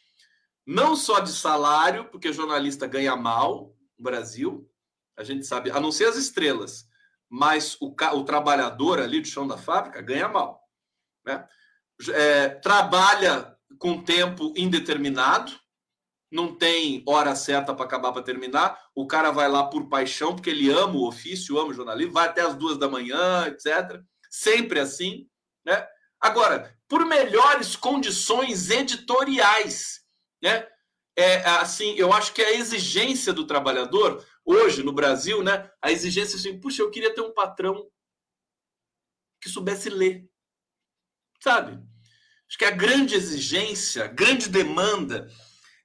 não só de salário, porque jornalista ganha mal no Brasil, a gente sabe, a não ser as estrelas, mas o, o trabalhador ali do chão da fábrica ganha mal. Né? É, trabalha com tempo indeterminado, não tem hora certa para acabar para terminar. O cara vai lá por paixão, porque ele ama o ofício, ama o jornalismo, vai até as duas da manhã, etc. Sempre assim, né? Agora, por melhores condições editoriais, né? É, assim, eu acho que a exigência do trabalhador hoje no Brasil, né? A exigência assim, puxa, eu queria ter um patrão que soubesse ler, sabe? Acho que a grande exigência, a grande demanda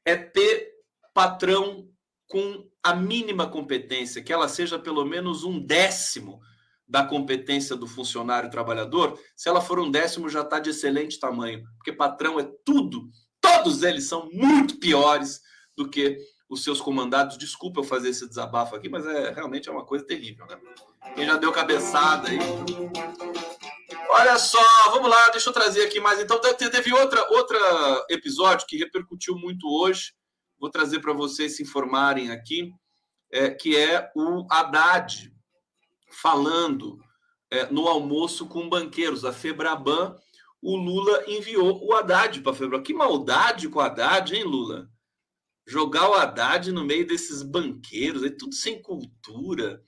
é ter patrão com a mínima competência, que ela seja pelo menos um décimo da competência do funcionário trabalhador. Se ela for um décimo, já está de excelente tamanho, porque patrão é tudo, todos eles são muito piores do que os seus comandados. Desculpa eu fazer esse desabafo aqui, mas é realmente é uma coisa terrível, né? Quem já deu cabeçada aí. Olha só, vamos lá, deixa eu trazer aqui mais. Então, teve outra, outra episódio que repercutiu muito hoje. Vou trazer para vocês se informarem aqui, é, que é o Haddad falando é, no almoço com banqueiros, a Febraban. O Lula enviou o Haddad para a Febraban. Que maldade com o Haddad, hein, Lula? Jogar o Haddad no meio desses banqueiros, é tudo sem cultura.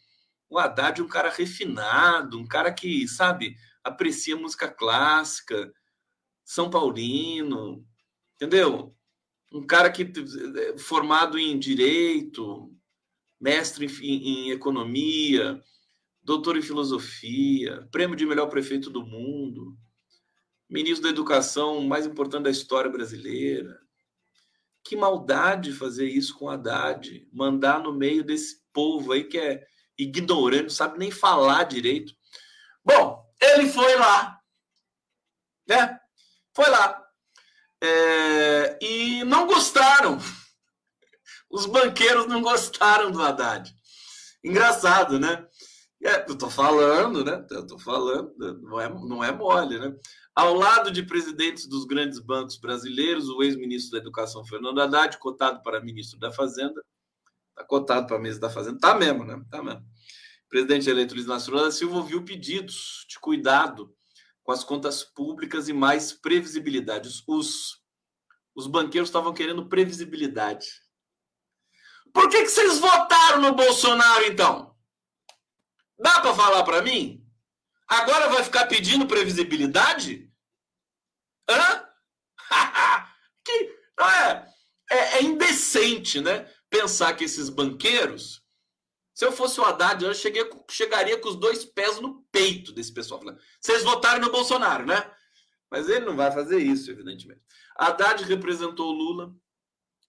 O Haddad é um cara refinado, um cara que, sabe, aprecia música clássica, São Paulino, entendeu? Um cara que é, formado em direito, mestre em, em economia, doutor em filosofia, prêmio de melhor prefeito do mundo, ministro da educação mais importante da história brasileira. Que maldade fazer isso com Haddad, mandar no meio desse povo aí que é ignorante, não sabe nem falar direito. Bom, ele foi lá, né? Foi lá. É, e não gostaram. Os banqueiros não gostaram do Haddad. Engraçado, né? É, eu tô falando, né? Eu tô falando, não é, não é mole, né? Ao lado de presidentes dos grandes bancos brasileiros, o ex-ministro da Educação, Fernando Haddad, cotado para ministro da Fazenda, tá cotado para ministro da Fazenda, tá mesmo, né? Tá mesmo presidente eleito Luiz Inácio da Silva ouviu pedidos de cuidado com as contas públicas e mais previsibilidade. Os, os banqueiros estavam querendo previsibilidade. Por que, que vocês votaram no Bolsonaro, então? Dá para falar para mim? Agora vai ficar pedindo previsibilidade? Hã? *laughs* que, é, é, é, indecente, né? Pensar que esses banqueiros. Se eu fosse o Haddad, eu cheguei, chegaria com os dois pés no peito desse pessoal. Vocês votaram no Bolsonaro, né? Mas ele não vai fazer isso, evidentemente. Haddad representou Lula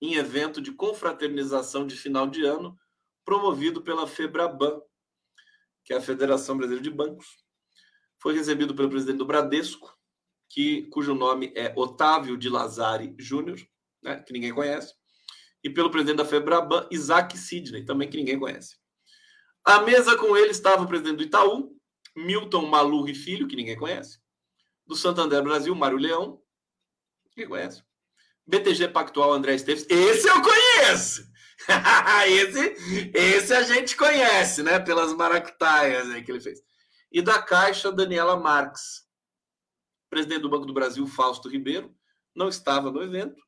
em evento de confraternização de final de ano, promovido pela FEBRABAN, que é a Federação Brasileira de Bancos. Foi recebido pelo presidente do Bradesco, que, cujo nome é Otávio de Lazari Júnior, né, que ninguém conhece, e pelo presidente da FEBRABAN, Isaac Sidney, também que ninguém conhece. À mesa com ele estava o presidente do Itaú, Milton Malurri Filho, que ninguém conhece, do Santander Brasil, Mário Leão, ninguém conhece, BTG Pactual, André Esteves, esse eu conheço! *laughs* esse, esse a gente conhece, né? Pelas maracutaias aí que ele fez. E da Caixa, Daniela Marques. Presidente do Banco do Brasil, Fausto Ribeiro, não estava no evento,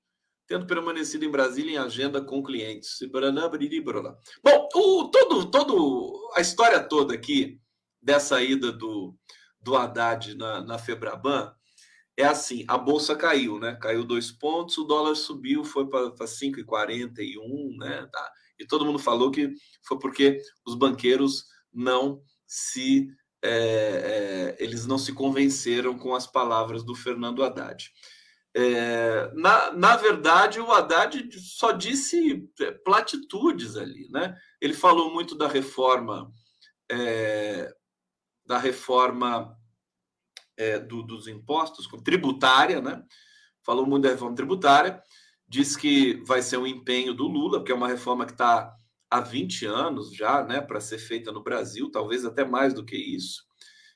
tendo permanecido em Brasília em agenda com clientes. Bom, o, todo, todo, a história toda aqui dessa ida do, do Haddad na, na Febraban é assim: a bolsa caiu, né? Caiu dois pontos, o dólar subiu, foi para 5,41, né? Tá. E todo mundo falou que foi porque os banqueiros não se é, é, eles não se convenceram com as palavras do Fernando Haddad. É, na, na verdade, o Haddad só disse é, platitudes ali, né? Ele falou muito da reforma é, da reforma é, do, dos impostos, tributária, né? Falou muito da reforma tributária, diz que vai ser um empenho do Lula, porque é uma reforma que está há 20 anos já, né, para ser feita no Brasil, talvez até mais do que isso,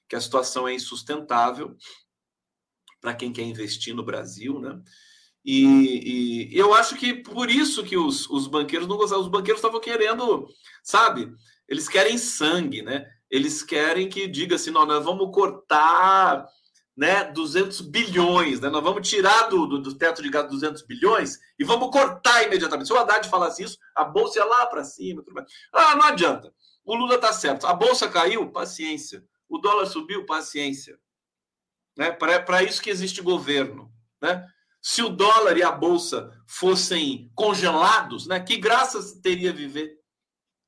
que a situação é insustentável para quem quer investir no Brasil, né? E, e, eu acho que por isso que os, os banqueiros não gostavam, os banqueiros estavam querendo, sabe? Eles querem sangue, né? Eles querem que diga assim, não, nós vamos cortar né, 200 bilhões, né? nós vamos tirar do, do, do teto de gasto 200 bilhões e vamos cortar imediatamente. Se o Haddad falasse isso, a bolsa ia lá para cima. Tudo. Ah, não adianta. O Lula está certo. A bolsa caiu, paciência. O dólar subiu, paciência. Né? Para isso que existe governo. Né? Se o dólar e a bolsa fossem congelados, né, que graça teria viver?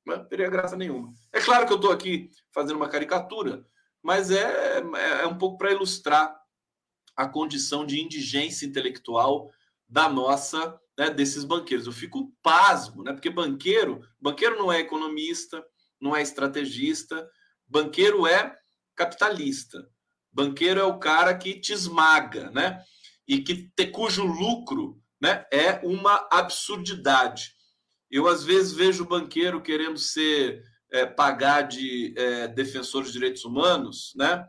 Não teria graça nenhuma. É claro que eu estou aqui fazendo uma caricatura, mas é, é, é um pouco para ilustrar a condição de indigência intelectual da nossa, né, desses banqueiros. Eu fico pasmo, né? Porque banqueiro, banqueiro não é economista, não é estrategista, banqueiro é capitalista. Banqueiro é o cara que te esmaga, né? E que te, cujo lucro, né, é uma absurdidade. Eu, às vezes, vejo o banqueiro querendo ser é, pagar de é, defensor de direitos humanos, né?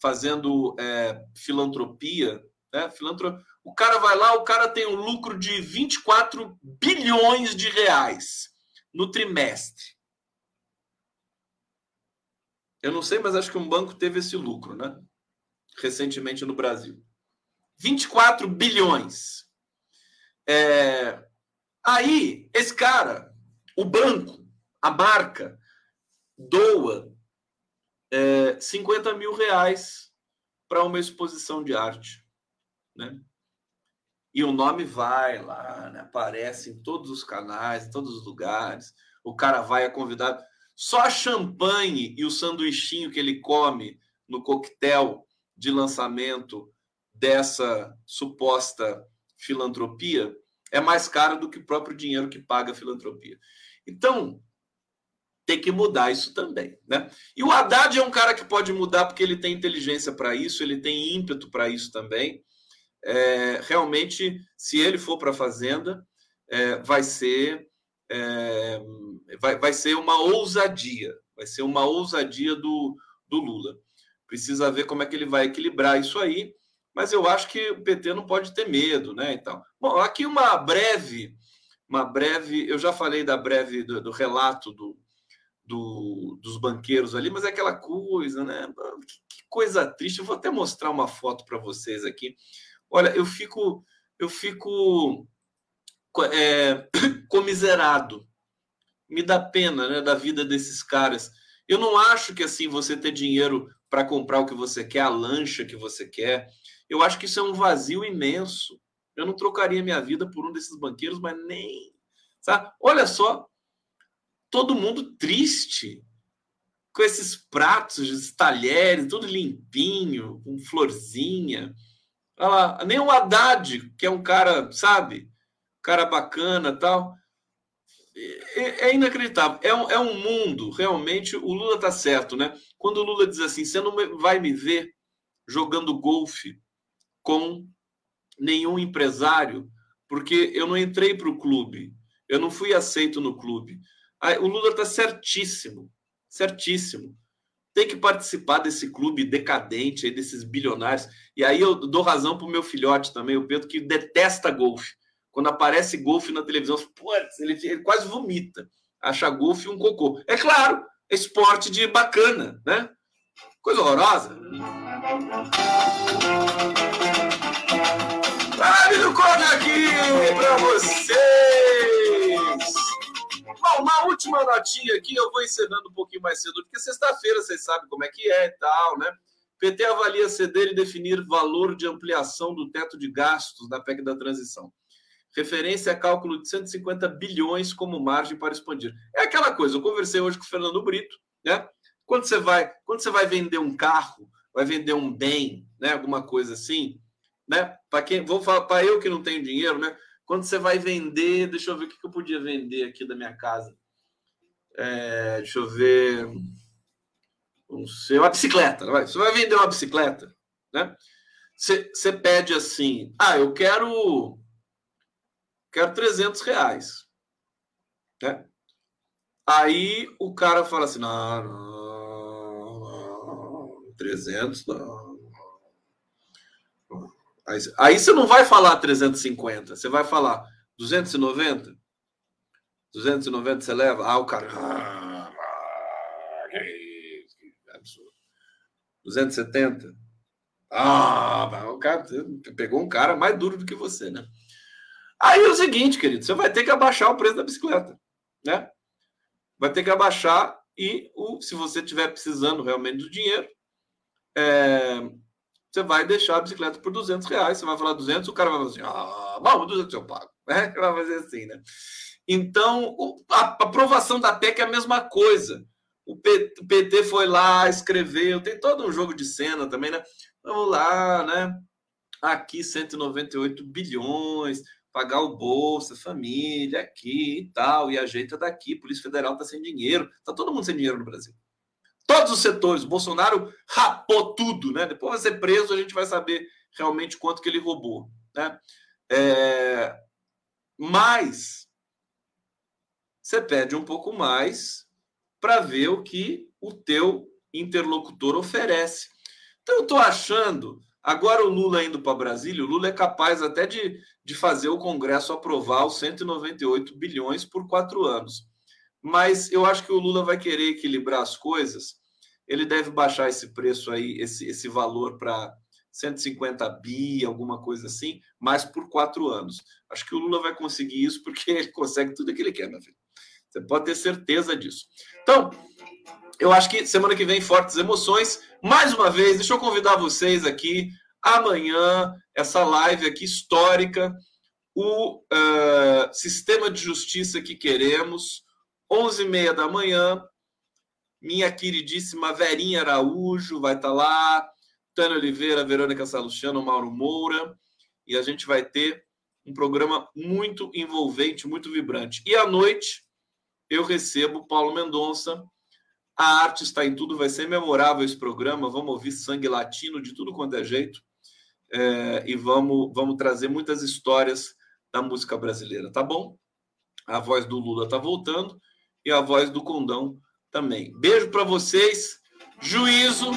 fazendo é, filantropia. Né? Filantro... O cara vai lá, o cara tem um lucro de 24 bilhões de reais no trimestre. Eu não sei, mas acho que um banco teve esse lucro, né? Recentemente no Brasil. 24 bilhões. É, Aí, esse cara, o banco, a marca, doa é, 50 mil reais para uma exposição de arte. Né? E o nome vai lá, né? aparece em todos os canais, em todos os lugares. O cara vai, é convidado. Só a champanhe e o sanduichinho que ele come no coquetel de lançamento dessa suposta filantropia é mais caro do que o próprio dinheiro que paga a filantropia. Então, tem que mudar isso também, né? E o Haddad é um cara que pode mudar porque ele tem inteligência para isso, ele tem ímpeto para isso também. É, realmente, se ele for para a fazenda, é, vai ser é, vai, vai ser uma ousadia, vai ser uma ousadia do, do Lula. Precisa ver como é que ele vai equilibrar isso aí mas eu acho que o PT não pode ter medo, né? Então, bom, aqui uma breve, uma breve, eu já falei da breve do, do relato do, do, dos banqueiros ali, mas é aquela coisa, né? Que, que coisa triste. Eu vou até mostrar uma foto para vocês aqui. Olha, eu fico, eu fico é, *coughs* comiserado me dá pena né, da vida desses caras. Eu não acho que assim você ter dinheiro para comprar o que você quer, a lancha que você quer. Eu acho que isso é um vazio imenso. Eu não trocaria minha vida por um desses banqueiros, mas nem. Sabe? Olha só, todo mundo triste com esses pratos, esses talheres, tudo limpinho, com florzinha. Olha lá, nem o Haddad, que é um cara, sabe, cara bacana tal. É, é inacreditável. É um, é um mundo, realmente, o Lula está certo, né? Quando o Lula diz assim, você não vai me ver jogando golfe com nenhum empresário, porque eu não entrei para o clube, eu não fui aceito no clube. O Lula está certíssimo, certíssimo. Tem que participar desse clube decadente aí, desses bilionários. E aí eu dou razão para o meu filhote também, o Pedro, que detesta golfe. Quando aparece golfe na televisão, ele, ele quase vomita. Acha golfe um cocô. É claro, é esporte de bacana, né? Coisa horrorosa. Live do Cone aqui para vocês! Bom, uma última notinha aqui, eu vou encerrando um pouquinho mais cedo, porque sexta-feira vocês sabem como é que é e tal, né? PT avalia ceder e definir valor de ampliação do teto de gastos da PEC da transição. Referência a cálculo de 150 bilhões como margem para expandir. É aquela coisa, eu conversei hoje com o Fernando Brito, né? Quando você vai, quando você vai vender um carro, vai vender um bem, né, alguma coisa assim, né? Para quem vou falar para eu que não tenho dinheiro, né? Quando você vai vender, deixa eu ver o que eu podia vender aqui da minha casa. É, deixa eu ver. Não sei, uma bicicleta. Vai. Você vai vender uma bicicleta, né? Você, você pede assim: ah, eu quero. Quero 300 reais. Né? Aí o cara fala assim: não, não, 300 não. Aí, aí você não vai falar 350, você vai falar 290? 290 você leva? Ah, o cara. Ah, que absurdo. 270? Ah, o cara pegou um cara mais duro do que você, né? Aí é o seguinte, querido, você vai ter que abaixar o preço da bicicleta, né? Vai ter que abaixar e o, se você estiver precisando realmente do dinheiro, é, você vai deixar a bicicleta por 200 reais, você vai falar 200, o cara vai falar assim, ah, bom, 200 eu pago, né? *laughs* Vai fazer assim, né? Então, a aprovação da PEC é a mesma coisa. O PT foi lá, escreveu, tem todo um jogo de cena também, né? Vamos lá, né? Aqui 198 bilhões, pagar o bolsa, família aqui e tal, e ajeita daqui, Polícia Federal está sem dinheiro, tá todo mundo sem dinheiro no Brasil todos os setores. O Bolsonaro rapou tudo, né? Depois vai ser preso, a gente vai saber realmente quanto que ele roubou, né? É... Mas você pede um pouco mais para ver o que o teu interlocutor oferece. Então eu estou achando, agora o Lula indo para Brasília, o Lula é capaz até de, de fazer o Congresso aprovar os 198 bilhões por quatro anos. Mas eu acho que o Lula vai querer equilibrar as coisas ele deve baixar esse preço aí, esse, esse valor para 150 bi, alguma coisa assim, mas por quatro anos. Acho que o Lula vai conseguir isso porque *laughs* ele consegue tudo que ele quer, meu filho. Você pode ter certeza disso. Então, eu acho que semana que vem, fortes emoções. Mais uma vez, deixa eu convidar vocês aqui amanhã, essa live aqui histórica, o uh, sistema de justiça que queremos, 11h30 da manhã, minha queridíssima Verinha Araújo vai estar tá lá, Tânia Oliveira, Verônica Salustiano, Mauro Moura, e a gente vai ter um programa muito envolvente, muito vibrante. E à noite eu recebo Paulo Mendonça. A arte está em tudo, vai ser memorável esse programa. Vamos ouvir sangue latino de tudo quanto é jeito. É, e vamos, vamos trazer muitas histórias da música brasileira, tá bom? A voz do Lula está voltando e a voz do Condão também. Beijo para vocês, juízo.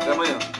Até amanhã.